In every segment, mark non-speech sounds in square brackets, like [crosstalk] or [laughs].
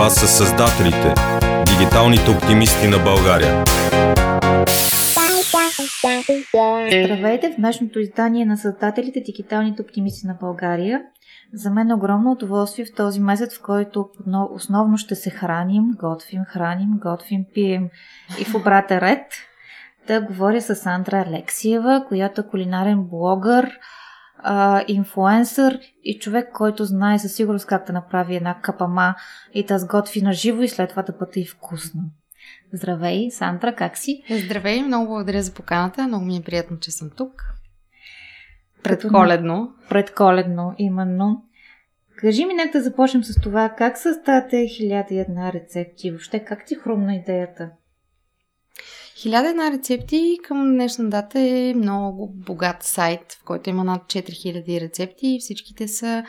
Това са създателите, дигиталните оптимисти на България. Здравейте в днешното издание на създателите Дигиталните оптимисти на България. За мен е огромно удоволствие в този месец, в който основно ще се храним, готвим, храним, готвим, пием и в обратен ред да говоря с Андра Алексиева, която е кулинарен блогър, а, инфуенсър и човек, който знае със сигурност как да направи една капама и да сготви на живо и след това да бъде и вкусно. Здравей, Сандра, как си? Здравей, много благодаря за поканата. Много ми е приятно, че съм тук. Предколедно. Предколедно, именно. Кажи ми, нека да започнем с това, как създате хиляда и една рецепти? Въобще, как ти хрумна идеята? Хиляда една рецепти към днешна дата е много богат сайт, в който има над 4000 рецепти и всичките са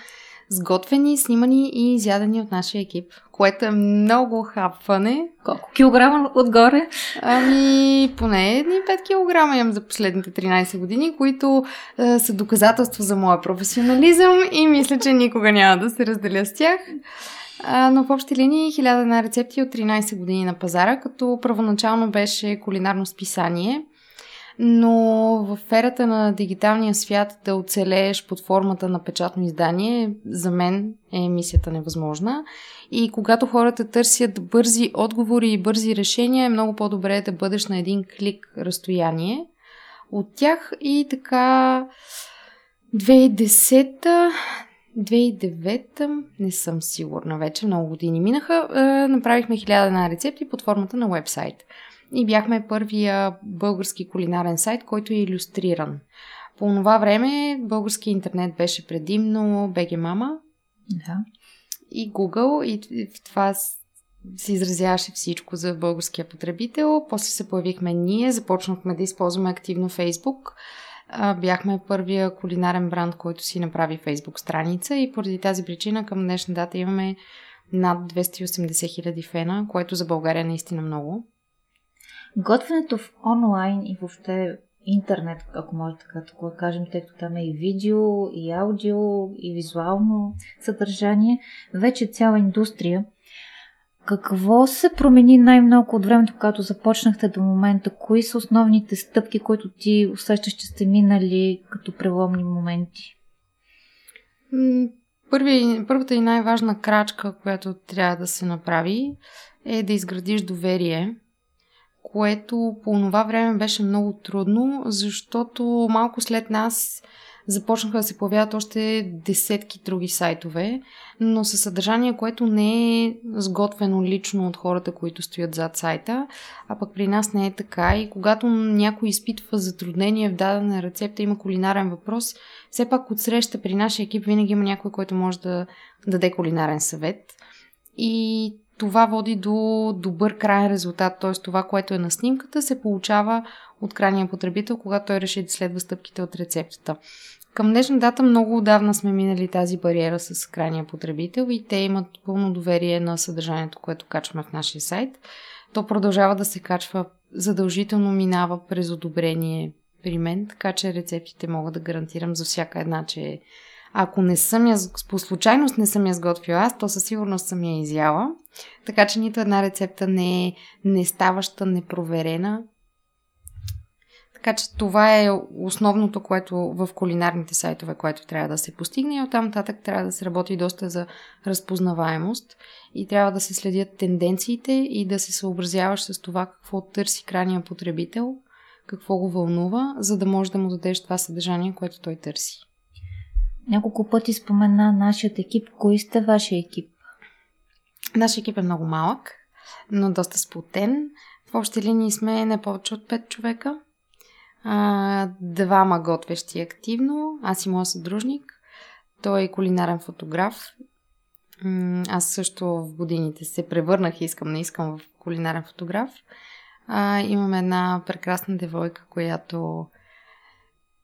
сготвени, снимани и изядани от нашия екип, което е много хапване. Колко килограма отгоре? Ами, поне едни 5 килограма имам за последните 13 години, които е, са доказателство за моя професионализъм и мисля, че никога няма да се разделя с тях. Но в общи линии 1001 рецепти от 13 години на пазара, като първоначално беше кулинарно списание. Но в ферата на дигиталния свят да оцелееш под формата на печатно издание, за мен е мисията невъзможна. И когато хората търсят бързи отговори и бързи решения, е много по-добре да бъдеш на един клик разстояние от тях. И така 2010 2009 не съм сигурна вече, много години минаха, е, направихме хиляда на рецепти под формата на вебсайт. И бяхме първия български кулинарен сайт, който е иллюстриран. По това време български интернет беше предимно BG Mama да. и Google и в това се изразяваше всичко за българския потребител. После се появихме ние, започнахме да използваме активно Facebook бяхме първия кулинарен бранд, който си направи фейсбук страница и поради тази причина към днешна дата имаме над 280 хиляди фена, което за България е наистина много. Готвенето в онлайн и въобще интернет, ако може така да кажем, тъй като там е и видео, и аудио, и визуално съдържание, вече е цяла индустрия. Какво се промени най-много от времето, когато започнахте до момента? Кои са основните стъпки, които ти усещаш, че сте минали като преломни моменти? Първи, първата и най-важна крачка, която трябва да се направи, е да изградиш доверие, което по това време беше много трудно, защото малко след нас започнаха да се появяват още десетки други сайтове, но със съдържание, което не е сготвено лично от хората, които стоят зад сайта, а пък при нас не е така и когато някой изпитва затруднение в дадена рецепта, има кулинарен въпрос, все пак от среща при нашия екип винаги има някой, който може да даде кулинарен съвет. И това води до добър крайен резултат, т.е. това, което е на снимката, се получава от крайния потребител, когато той реши да следва стъпките от рецептата. Към днешна дата много отдавна сме минали тази бариера с крайния потребител и те имат пълно доверие на съдържанието, което качваме в нашия сайт. То продължава да се качва, задължително минава през одобрение при мен, така че рецептите мога да гарантирам за всяка една, че ако не съм я, по случайност не съм я сготвила аз, то със сигурност съм я изяла. Така че нито една рецепта не е не ставаща, непроверена. Така че това е основното, което в кулинарните сайтове, което трябва да се постигне и оттам нататък трябва да се работи доста за разпознаваемост и трябва да се следят тенденциите и да се съобразяваш с това какво търси крайния потребител, какво го вълнува, за да може да му дадеш това съдържание, което той търси. Няколко пъти спомена нашият екип. Кои сте вашия екип? Нашия екип е много малък, но доста сплотен. В общи линии сме не повече от 5 човека. А, двама готвещи активно. Аз и моят съдружник. Той е кулинарен фотограф. Аз също в годините се превърнах, искам, не искам, в кулинарен фотограф. А, имаме една прекрасна девойка, която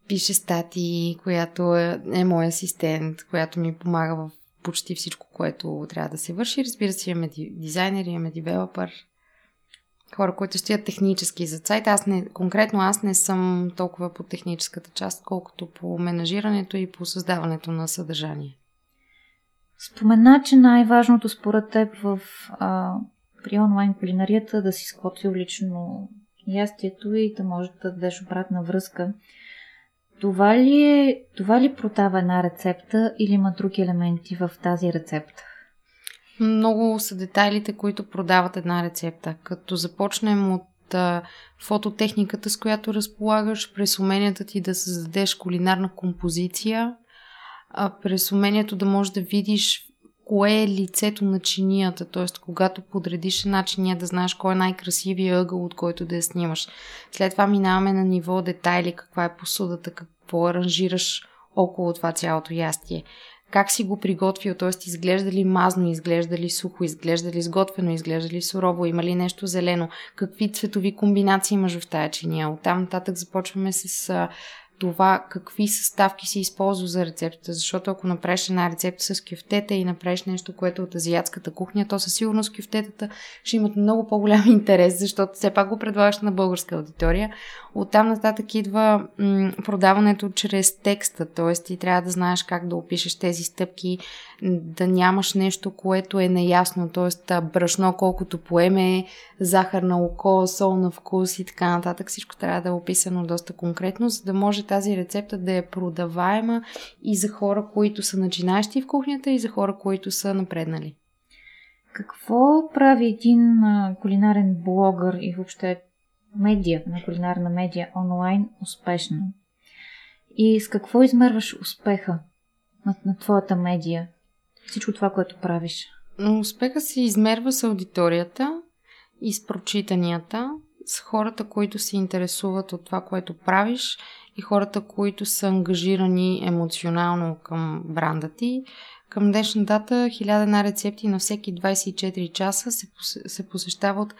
пише статии, която е, е мой асистент, която ми помага в почти всичко, което трябва да се върши. Разбира се, имаме дизайнер, имаме девелопър, хора, които стоят технически за сайт. Аз не, конкретно аз не съм толкова по техническата част, колкото по менажирането и по създаването на съдържание. Спомена, че най-важното според теб в, а, при онлайн кулинарията да си сготвил лично ястието и да може да дадеш обратна връзка. Това ли, е, това ли продава една рецепта или има други елементи в тази рецепта? Много са детайлите, които продават една рецепта. Като започнем от фототехниката, с която разполагаш, през уменията ти да създадеш кулинарна композиция, през умението да можеш да видиш кое е лицето на чинията, т.е. когато подредиш една чиния да знаеш кой е най-красивия ъгъл, от който да я снимаш. След това минаваме на ниво детайли, каква е посудата, какво аранжираш около това цялото ястие. Как си го приготвил, т.е. изглежда ли мазно, изглежда ли сухо, изглежда ли сготвено, изглежда ли сурово, има ли нещо зелено, какви цветови комбинации имаш в тая чиния. Оттам нататък започваме с това какви съставки си използва за рецептата, защото ако направиш една рецепта с кюфтета и направиш нещо, което е от азиатската кухня, то със сигурност кюфтетата ще имат много по-голям [laughs] интерес, защото все пак го предлагаш на българска аудитория. Оттам нататък идва м- продаването чрез текста, т.е. ти трябва да знаеш как да опишеш тези стъпки, да нямаш нещо, което е неясно, т.е. брашно колкото поеме, захар на око, сол на вкус и така нататък. Всичко трябва да е описано доста конкретно, за да може тази рецепта да е продаваема и за хора, които са начинаещи в кухнята и за хора, които са напреднали. Какво прави един кулинарен блогър и въобще медия, на кулинарна медия онлайн успешно? И с какво измерваш успеха на, на твоята медия? Всичко това, което правиш. Успеха се измерва с аудиторията и с прочитанията, с хората, които се интересуват от това, което правиш и хората, които са ангажирани емоционално към бранда ти. Към днешна дата 1000 рецепти на всеки 24 часа се, се посещава от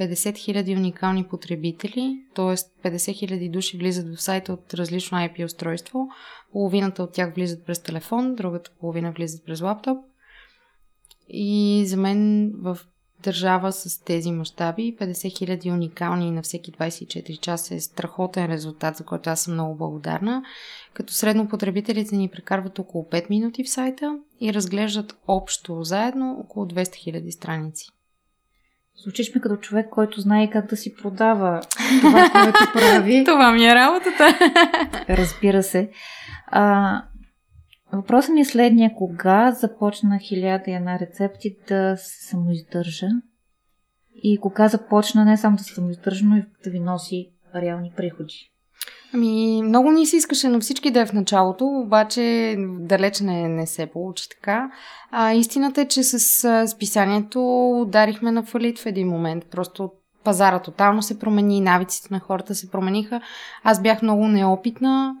50 000 уникални потребители, т.е. 50 000 души влизат в сайта от различно IP устройство. Половината от тях влизат през телефон, другата половина влизат през лаптоп. И за мен в държава с тези мащаби, 50 000 уникални на всеки 24 часа е страхотен резултат, за който аз съм много благодарна. Като средно потребителите ни прекарват около 5 минути в сайта и разглеждат общо заедно около 200 000 страници. Звучиш ми като човек, който знае как да си продава това, което [laughs] прави. това ми е работата. Разбира се. А, въпросът ми е следния. Кога започна хиляда и една рецепти да се самоиздържа? И кога започна не само да се самоиздържа, но и да ви носи реални приходи? Ами, много ни се искаше на всички да е в началото, обаче далеч не, не се получи така. А, истината е, че с списанието ударихме на фалит в един момент. Просто пазара тотално се промени, навиците на хората се промениха. Аз бях много неопитна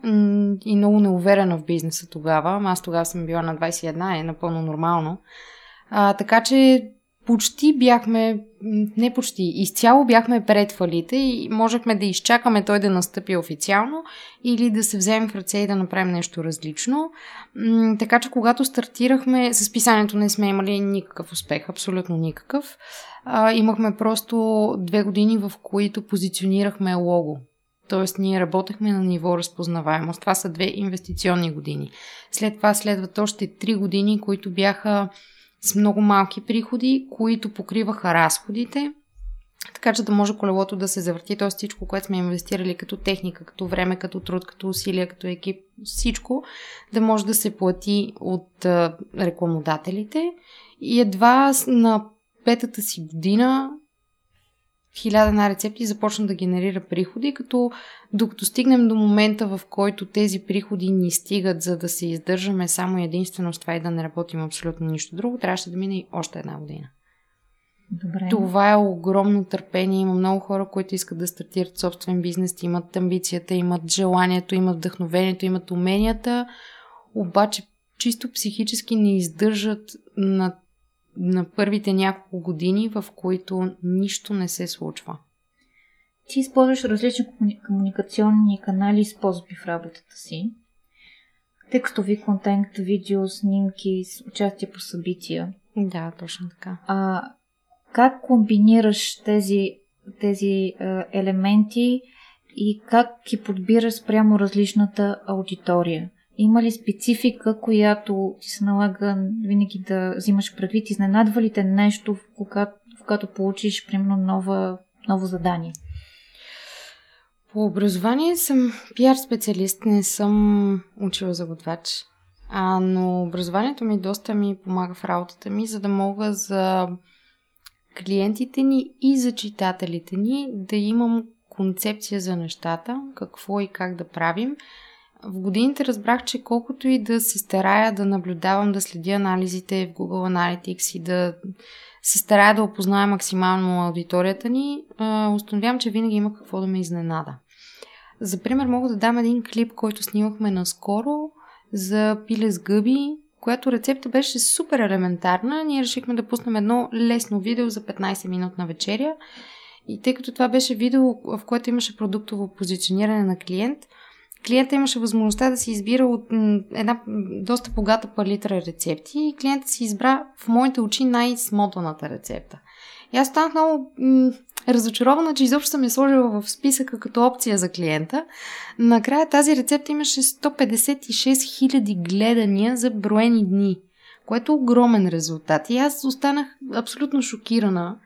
и много неуверена в бизнеса тогава. Аз тогава съм била на 21, е напълно нормално. А, така че почти бяхме, не почти, изцяло бяхме пред фалите и можехме да изчакаме той да настъпи официално или да се вземем в ръце и да направим нещо различно. Така че когато стартирахме с писанието не сме имали никакъв успех, абсолютно никакъв. Имахме просто две години, в които позиционирахме лого. Тоест, ние работехме на ниво разпознаваемост. Това са две инвестиционни години. След това следват още три години, които бяха с много малки приходи, които покриваха разходите, така че да може колелото да се завърти, т.е. всичко, което сме инвестирали като техника, като време, като труд, като усилия, като екип, всичко да може да се плати от рекламодателите. И едва на петата си година хиляда на рецепти започна да генерира приходи, като докато стигнем до момента, в който тези приходи ни стигат, за да се издържаме само единствено с това и да не работим абсолютно нищо друго, трябваше да мине и още една година. Добре. Това е огромно търпение. Има много хора, които искат да стартират собствен бизнес, имат амбицията, имат желанието, имат вдъхновението, имат уменията, обаче чисто психически не издържат на на първите няколко години, в които нищо не се случва. Ти използваш различни комуникационни канали и способи в работата си. Текстови контент, видео, снимки, участие по събития. Да, точно така. А как комбинираш тези, тези е, елементи и как ги подбираш спрямо различната аудитория? Има ли специфика, която ти се налага винаги да взимаш предвид? Изненадва ли те нещо, когато, когато получиш, примерно, нова, ново задание? По образование съм пиар специалист, не съм учила за готвач. А, но образованието ми доста ми помага в работата ми, за да мога за клиентите ни и за читателите ни да имам концепция за нещата, какво и как да правим. В годините разбрах, че колкото и да се старая да наблюдавам, да следя анализите в Google Analytics и да се старая да опозная максимално аудиторията ни, установявам, че винаги има какво да ме изненада. За пример мога да дам един клип, който снимахме наскоро за пиле с гъби, която рецепта беше супер елементарна. Ние решихме да пуснем едно лесно видео за 15 минутна вечеря. И тъй като това беше видео, в което имаше продуктово позициониране на клиент, клиента имаше възможността да се избира от една доста богата палитра рецепти и клиента си избра в моите очи най-смотаната рецепта. И аз станах много разочарована, че изобщо съм я сложила в списъка като опция за клиента. Накрая тази рецепта имаше 156 000 гледания за броени дни, което е огромен резултат. И аз останах абсолютно шокирана.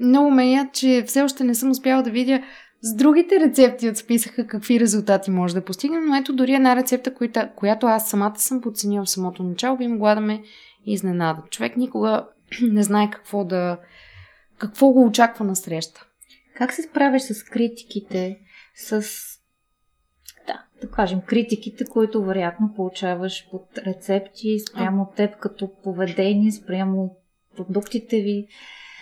Много ме я, че все още не съм успяла да видя с другите рецепти от списъка какви резултати може да постигнем, но ето дори една рецепта, която аз самата съм подценила в самото начало, би могла да ме изненада. Човек никога [clears throat] не знае какво да, какво го очаква на среща. Как се справяш с критиките, с да, да кажем, критиките, които вероятно получаваш под рецепти, спрямо от теб като поведение, спрямо продуктите ви.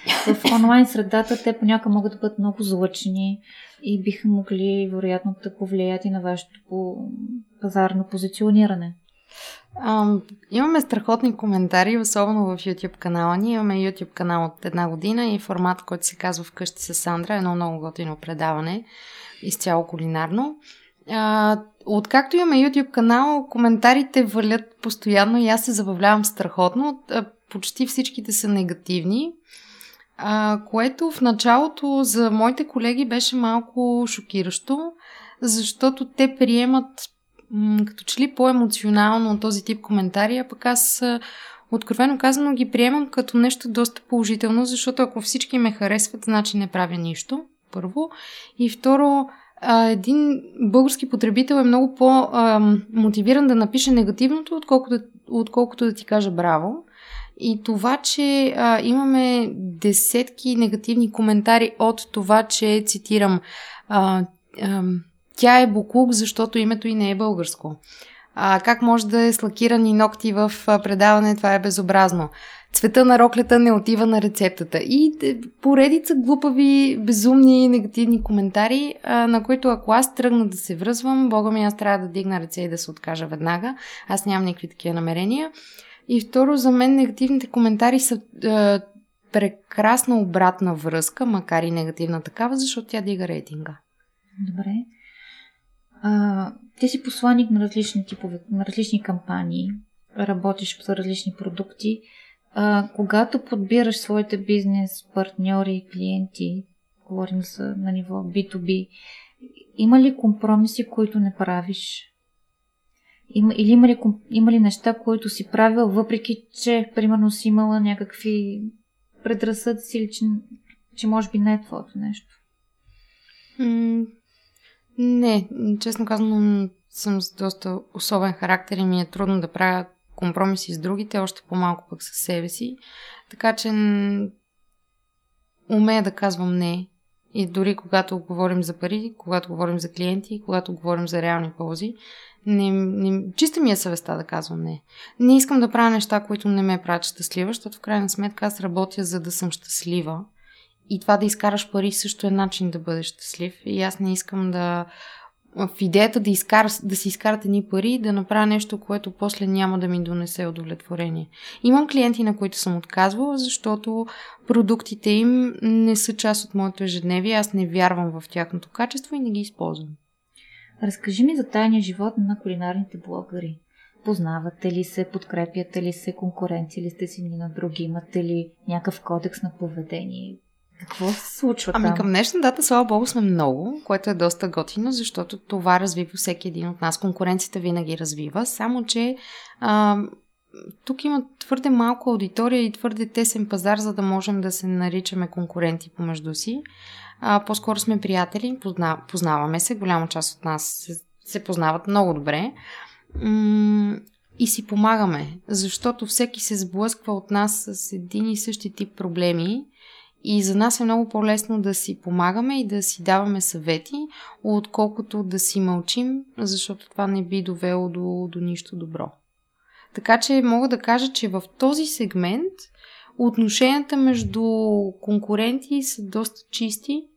В онлайн средата те понякога могат да бъдат много злъчни и биха могли, вероятно, да повлият и на вашето пазарно позициониране. А, имаме страхотни коментари, особено в YouTube канала ни. Имаме YouTube канал от една година и формат, който се казва Вкъщи с Сандра, едно много готино предаване, изцяло кулинарно. А, откакто имаме YouTube канал, коментарите валят постоянно и аз се забавлявам страхотно. Почти всичките са негативни, а, което в началото за моите колеги беше малко шокиращо, защото те приемат като че ли по-емоционално този тип коментари, а пък аз откровено казано ги приемам като нещо доста положително, защото ако всички ме харесват, значи не правя нищо, първо. И второ, един български потребител е много по-мотивиран да напише негативното, отколкото, отколкото да ти каже браво. И това, че а, имаме десетки негативни коментари от това, че, цитирам, а, а, тя е буклук, защото името и не е българско. А, как може да е с лакирани ногти в предаване, това е безобразно. Цвета на роклята не отива на рецептата. И е, поредица глупави, безумни, негативни коментари, а, на които ако аз тръгна да се връзвам, бога ми, аз трябва да дигна ръце и да се откажа веднага. Аз нямам никакви такива намерения. И второ, за мен негативните коментари са е, прекрасна обратна връзка, макар и негативна такава, защото тя дига рейтинга. Добре. А, ти си посланник на различни типове, на различни кампании, работиш за различни продукти. А, когато подбираш своите бизнес партньори и клиенти, говорим за на ниво B2B, има ли компромиси, които не правиш? Има, или има ли, има ли неща, които си правил, въпреки че, примерно, си имала някакви предразсъдци или че, че може би не е твоето нещо? Не, честно казано съм с доста особен характер и ми е трудно да правя компромиси с другите, още по-малко пък със себе си. Така че умея да казвам не. И дори когато говорим за пари, когато говорим за клиенти, когато говорим за реални ползи, не, не, чиста ми е съвестта да казвам не. Не искам да правя неща, които не ме правят щастлива, защото в крайна сметка аз работя за да съм щастлива и това да изкараш пари също е начин да бъдеш щастлив. И аз не искам да в идеята да, изкар, да си изкарат едни пари, да направя нещо, което после няма да ми донесе удовлетворение. Имам клиенти, на които съм отказвала, защото продуктите им не са част от моето ежедневие, аз не вярвам в тяхното качество и не ги използвам. Разкажи ми за тайния живот на кулинарните блогъри. Познавате ли се, подкрепяте ли се, конкуренция ли сте си на други, имате ли някакъв кодекс на поведение? Какво се случва ами там? към днешна дата, слава богу, сме много, което е доста готино, защото това развива всеки един от нас. Конкуренцията винаги развива, само че а, тук има твърде малко аудитория и твърде тесен пазар, за да можем да се наричаме конкуренти помежду си. А, по-скоро сме приятели, позна, познаваме се, голяма част от нас се, се познават много добре. М- и си помагаме, защото всеки се сблъсква от нас с един и същи тип проблеми и за нас е много по-лесно да си помагаме и да си даваме съвети, отколкото да си мълчим, защото това не би довело до, до нищо добро. Така че мога да кажа, че в този сегмент отношенията между конкуренти са доста чисти,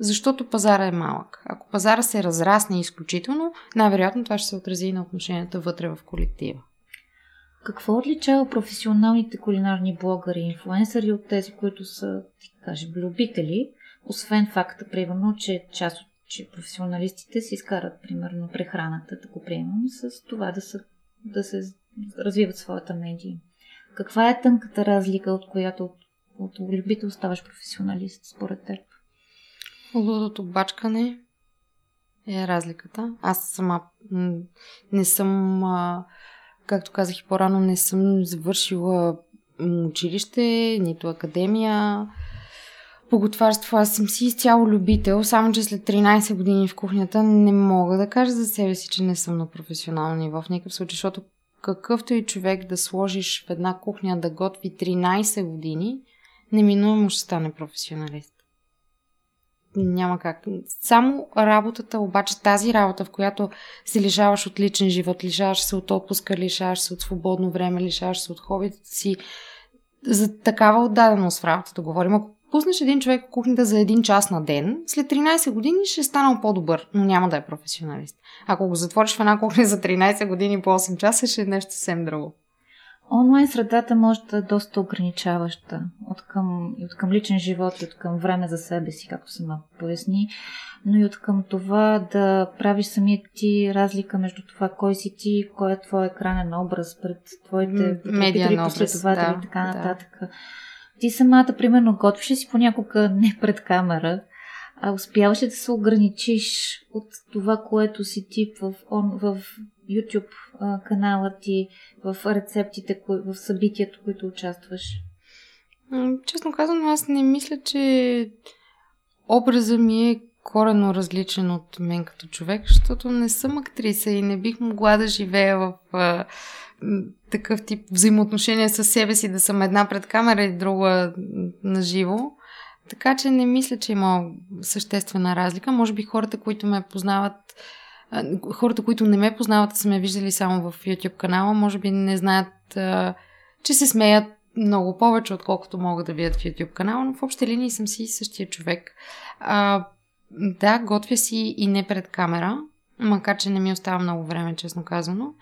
защото пазара е малък. Ако пазара се разрасне изключително, най-вероятно това ще се отрази и на отношенията вътре в колектива. Какво отличава професионалните кулинарни блогъри и инфлуенсъри от тези, които са, да кажем, любители, освен факта, примерно, че част от че професионалистите си изкарат, примерно, прехраната, да го приемам, с това да, са, да се развиват своята медия. Каква е тънката разлика, от която от, от любител ставаш професионалист, според теб? Лудото бачкане е разликата. Аз сама не съм, както казах и по-рано, не съм завършила училище, нито академия по готварство. Аз съм си изцяло любител, само че след 13 години в кухнята не мога да кажа за себе си, че не съм на професионално ниво в никакъв случай, защото какъвто и човек да сложиш в една кухня да готви 13 години, неминуемо ще стане професионалист. Няма как. Само работата, обаче тази работа, в която се лишаваш от личен живот, лишаваш се от отпуска, лишаваш се от свободно време, лишаваш се от хобитата си, за такава отдаденост в работата говорим. Ако пуснеш един човек в кухнята за един час на ден, след 13 години ще е станал по-добър, но няма да е професионалист. Ако го затвориш в една кухня за 13 години по 8 часа, ще е нещо съвсем друго. Онлайн средата може да е доста ограничаваща от към, и от към личен живот и от към време за себе си, както сама поясни, но и от към това да правиш самият ти разлика между това кой си ти, кой е твой екранен образ пред твоите потребители, последователи да, и така нататък. Да. Ти самата, примерно, готвиш ли си понякога [laughs] не пред камера, а успяваш ли да се ограничиш от това, което си ти в, в YouTube канала ти, в рецептите, в събитието, които участваш? Честно казвам, аз не мисля, че образа ми е корено различен от мен като човек, защото не съм актриса и не бих могла да живея в а, такъв тип взаимоотношения с себе си, да съм една пред камера и друга на живо. Така че не мисля, че има съществена разлика. Може би хората, които ме познават, хората, които не ме познават, са ме виждали само в YouTube канала, може би не знаят, че се смеят много повече, отколкото могат да видят в YouTube канала, но в общи линии съм си същия човек. А, да, готвя си и не пред камера, макар че не ми остава много време, честно казано.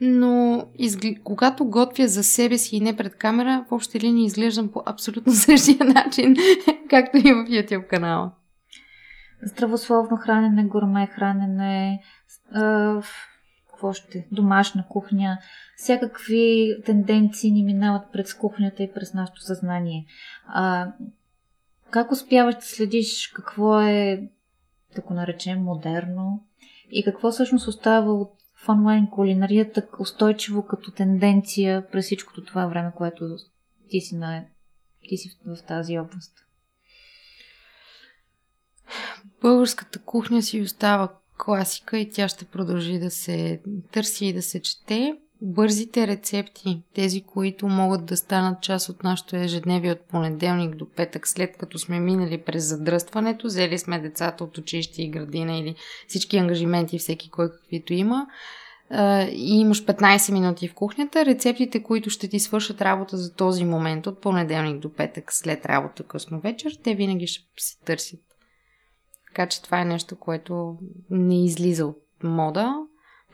Но изгл... когато готвя за себе си и не пред камера, в общи линии изглеждам по абсолютно [laughs] същия начин, както и в YouTube канала. Здравословно хранене, гурме хранене, какво ще, домашна кухня, всякакви тенденции ни минават през кухнята и през нашето съзнание. А, как успяваш да следиш какво е, да го наречем, модерно и какво всъщност остава от в онлайн кулинарията устойчиво като тенденция през всичкото това време, което ти си, на, ти си в тази област? Българската кухня си остава класика и тя ще продължи да се търси и да се чете. Бързите рецепти, тези, които могат да станат част от нашото ежедневие от понеделник до петък, след като сме минали през задръстването, взели сме децата от училище и градина или всички ангажименти, всеки кой каквито има, и имаш 15 минути в кухнята, рецептите, които ще ти свършат работа за този момент, от понеделник до петък, след работа късно вечер, те винаги ще се търсят. Така че това е нещо, което не излиза от мода.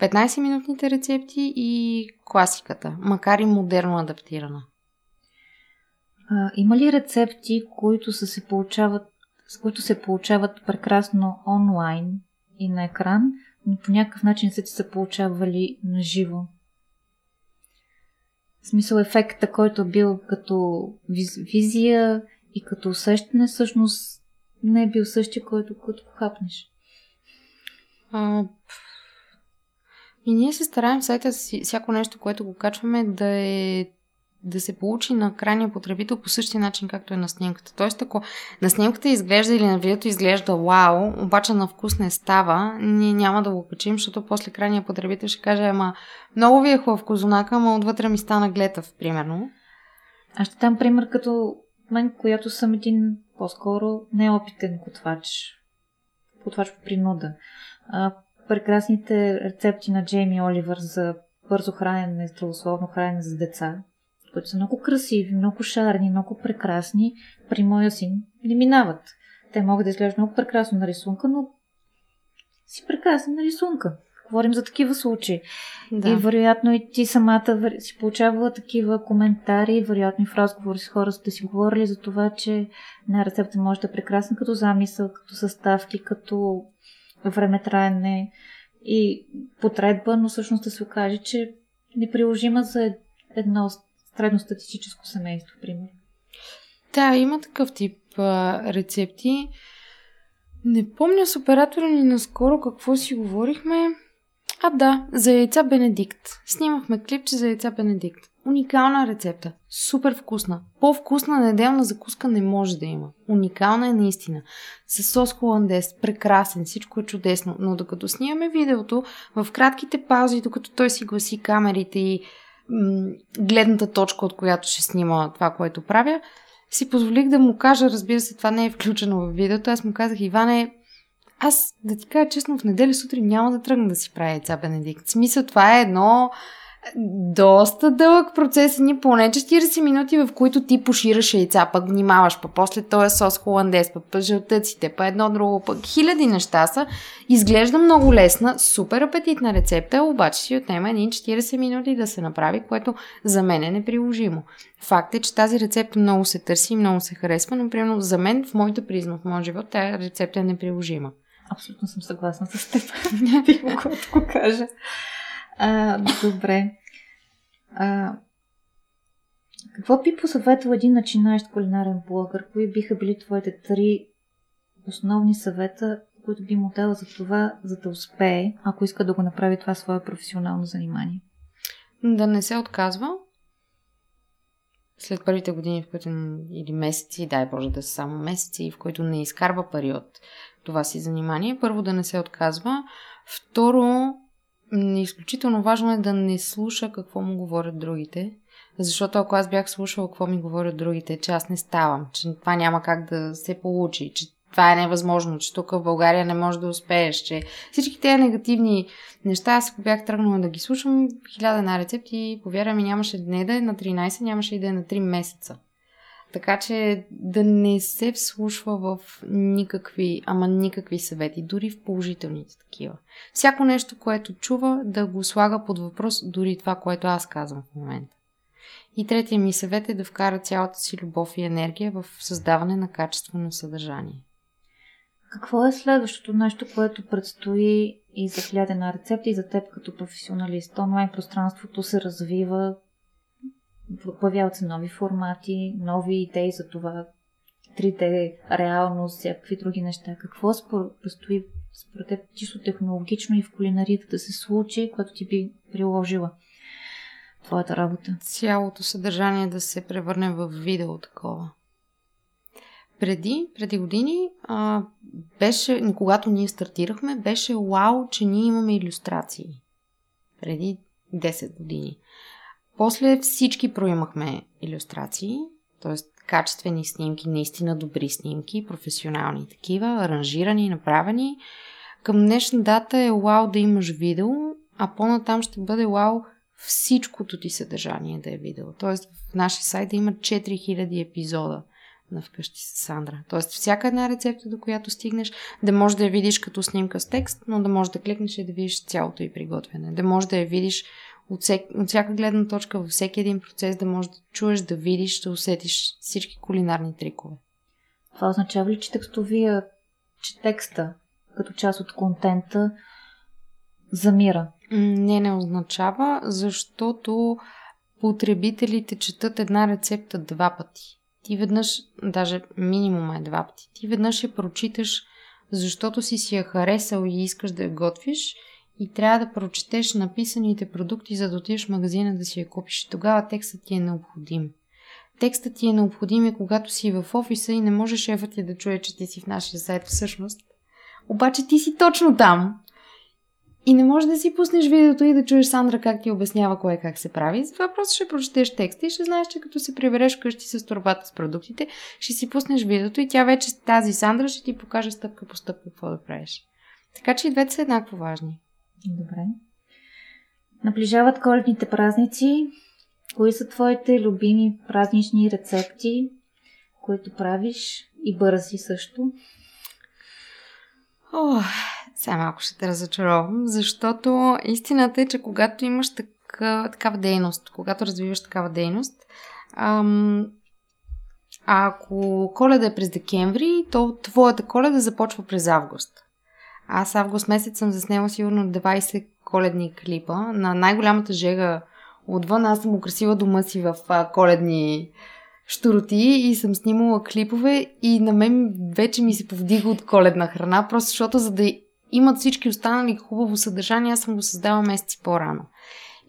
15-минутните рецепти и класиката, макар и модерно адаптирана. А, има ли рецепти, които са се получават, с които се получават прекрасно онлайн и на екран, но по някакъв начин са ти се получавали на живо? В смисъл ефекта, който бил като виз, визия и като усещане всъщност не е бил същия, който като хапнеш. А, и ние се стараем сайта си, всяко нещо, което го качваме, да е да се получи на крайния потребител по същия начин, както е на снимката. Тоест, ако на снимката изглежда или на видеото изглежда вау, обаче на вкус не става, ние няма да го качим, защото после крайния потребител ще каже, ама много ви е хубав козунака, ама отвътре ми стана глетав, примерно. Аз ще дам пример като мен, която съм един по-скоро неопитен готвач. Готвач по принуда. А, прекрасните рецепти на Джейми Оливър за бързо хранене, здравословно хранене за деца, които са много красиви, много шарни, много прекрасни, при моя син не минават. Те могат да изглеждат много прекрасно на рисунка, но си прекрасни на рисунка. Говорим за такива случаи. Да. И вероятно и ти самата си получавала такива коментари, вероятно и в разговори с хора сте си говорили за това, че една рецепта може да е прекрасна като замисъл, като съставки, като времетраене и потредба, но всъщност да се окаже, че неприложима за едно средностатистическо семейство, примерно. Да, има такъв тип а, рецепти. Не помня с оператора ни наскоро какво си говорихме. А да, за яйца Бенедикт. Снимахме клипче за яйца Бенедикт. Уникална рецепта. Супер вкусна. По-вкусна неделна закуска не може да има. Уникална е наистина. С сос холандес. Прекрасен. Всичко е чудесно. Но докато снимаме видеото, в кратките паузи, докато той си гласи камерите и м- гледната точка, от която ще снима това, което правя, си позволих да му кажа, разбира се, това не е включено в видеото. Аз му казах, Иване, аз, да ти кажа честно, в неделя сутрин няма да тръгна да си правя яйца Бенедикт. В смисъл, това е едно доста дълъг процес, ни поне 40 минути, в които ти пошираш яйца, пък внимаваш, па после този сос холандес, па жълтъците, па едно друго, пък хиляди неща са. Изглежда много лесна, супер апетитна рецепта, обаче си отнема един 40 минути да се направи, което за мен е неприложимо. Факт е, че тази рецепта много се търси и много се харесва, но примерно за мен в моята призма в моя живот тази рецепта е неприложима. Абсолютно съм съгласна с теб. [laughs] Не бих могла да го кажа. А, добре. А, какво би посъветвал един начинаещ кулинарен блогър? Кои биха били твоите три основни съвета, които би му дала за това, за да успее, ако иска да го направи това свое професионално занимание? Да не се отказва. След първите години, в които или месеци, дай Боже да са само месеци, в които не изкарва пари от това си занимание, първо да не се отказва. Второ, изключително важно е да не слуша какво му говорят другите. Защото ако аз бях слушала какво ми говорят другите, че аз не ставам, че това няма как да се получи, че това е невъзможно, че тук в България не можеш да успееш, че всички тези негативни неща, аз ако бях тръгнала да ги слушам, хиляда една рецепти, повярвай ми, нямаше не да е на 13, нямаше и да е на 3 месеца. Така че да не се вслушва в никакви, ама никакви съвети, дори в положителните такива. Всяко нещо, което чува, да го слага под въпрос, дори това, което аз казвам в момента. И третия ми съвет е да вкара цялата си любов и енергия в създаване на качествено съдържание. Какво е следващото нещо, което предстои и за хиляда на рецепти и за теб като професионалист? Онлайн пространството се развива, появяват се нови формати, нови идеи за това 3D, реалност, всякакви други неща. Какво предстои според теб чисто технологично и в кулинарията да се случи, което ти би приложила твоята работа? Цялото съдържание да се превърне в видео такова. Преди, преди години, а, беше, когато ние стартирахме, беше вау, че ние имаме иллюстрации. Преди 10 години. После всички проимахме иллюстрации, т.е. качествени снимки, наистина добри снимки, професионални такива, аранжирани, направени. Към днешна дата е вау да имаш видео, а по-натам ще бъде вау всичкото ти съдържание да е видео. Т.е. в нашия сайт има 4000 епизода на Вкъщи с Сандра. Тоест, всяка една рецепта, до която стигнеш, да можеш да я видиш като снимка с текст, но да можеш да кликнеш и да видиш цялото и приготвяне. Да можеш да я видиш от, всек, от всяка гледна точка, във всеки един процес, да можеш да чуеш, да видиш, да усетиш всички кулинарни трикове. Това означава ли, че текстовия, че текста като част от контента замира? Не, не означава, защото потребителите четат една рецепта два пъти. ти веднъж, даже минимум е два пъти, ти веднъж я прочиташ, защото си си я харесал и искаш да я готвиш и трябва да прочетеш написаните продукти, за да отидеш в магазина да си я купиш. Тогава текстът ти е необходим. Текстът ти е необходим и когато си в офиса и не може шефът ти да чуе, че ти си в нашия сайт всъщност. Обаче ти си точно там. И не можеш да си пуснеш видеото и да чуеш Сандра как ти обяснява кое как се прави. Затова просто ще прочетеш текста и ще знаеш, че като се прибереш вкъщи с турбата с продуктите, ще си пуснеш видеото и тя вече тази Сандра ще ти покаже стъпка по стъпка какво да правиш. Така че и двете са еднакво важни. Добре. Наближават коледните празници. Кои са твоите любими празнични рецепти, които правиш и бързи също? О, сега малко ще те разочаровам, защото истината е, че когато имаш така, такава дейност, когато развиваш такава дейност, ам, ако коледа е през декември, то твоята коледа започва през август. Аз август месец съм заснела сигурно 20 коледни клипа на най-голямата жега отвън. Аз съм украсила дома си в коледни штуроти и съм снимала клипове и на мен вече ми се повдига от коледна храна, просто защото за да имат всички останали хубаво съдържание, аз съм го създала месеци по-рано.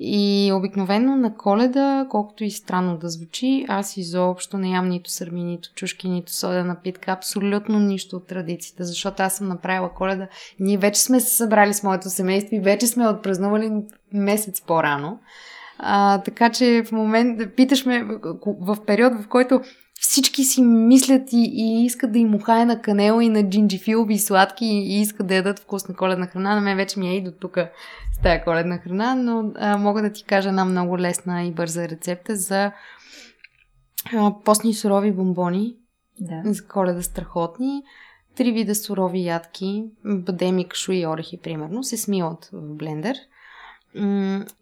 И обикновено на коледа, колкото и странно да звучи, аз изобщо не ям нито сърми, нито чушки, нито сода напитка, абсолютно нищо от традициите, защото аз съм направила коледа. Ние вече сме се събрали с моето семейство и вече сме отпразнували месец по-рано. А, така че в момент, питаш ме, в период, в който всички си мислят и, и искат да им ухае на канела и на джинджифилови и сладки и, искат да ядат вкусна коледна храна. На мен вече ми е и до тук тая коледна храна, но а, мога да ти кажа една много лесна и бърза рецепта за а, постни сурови бомбони. Да. За коледа страхотни. Три вида сурови ядки, бадеми, кашу и орехи, примерно, се смилат в блендер –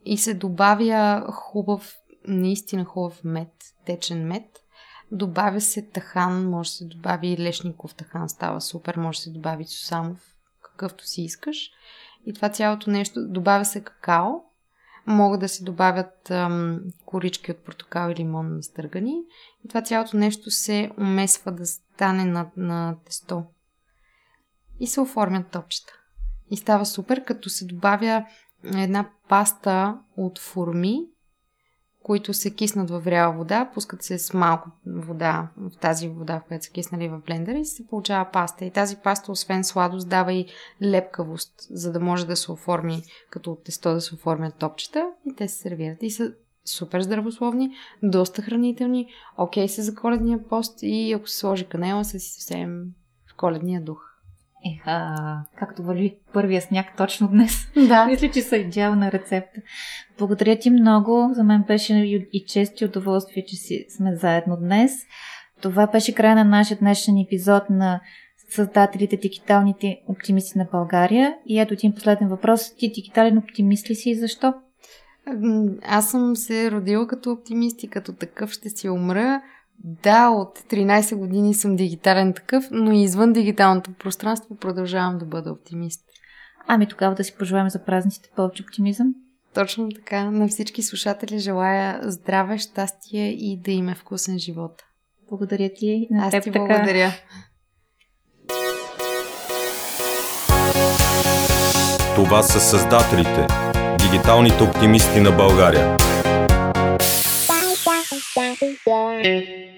и се добавя хубав, наистина хубав мед, течен мед. Добавя се тахан, може да се добави лешников тахан, става супер, може да се добави сусамов, какъвто си искаш. И това цялото нещо, добавя се какао, могат да се добавят ам, корички от портокал и лимон на стъргани. И това цялото нещо се умесва да стане на, на тесто. И се оформят топчета. И става супер, като се добавя една паста от форми, които се киснат във вряла вода, пускат се с малко вода, в тази вода, в която са киснали в блендера и се получава паста. И тази паста, освен сладост, дава и лепкавост, за да може да се оформи, като от тесто да се оформят топчета и те се сервират. И са супер здравословни, доста хранителни, окей са за коледния пост и ако се сложи канела, са си съвсем в коледния дух. Еха, както вали първия сняг точно днес. Да. [laughs] Мисля, че са идеална рецепта. Благодаря ти много. За мен беше и чест и удоволствие, че си сме заедно днес. Това беше край на нашия днешен епизод на създателите дигиталните оптимисти на България. И ето един последен въпрос. Ти дигитален оптимист ли си и защо? Аз съм се родила като оптимист и като такъв ще си умра. Да, от 13 години съм дигитален такъв, но и извън дигиталното пространство продължавам да бъда оптимист. Ами тогава да си пожелаем за празниците повече оптимизъм. Точно така. На всички слушатели желая здраве, щастие и да им е вкусен живот. Благодаря ти. На Аз теб ти така. благодаря. Това са създателите, дигиталните оптимисти на България. Bye.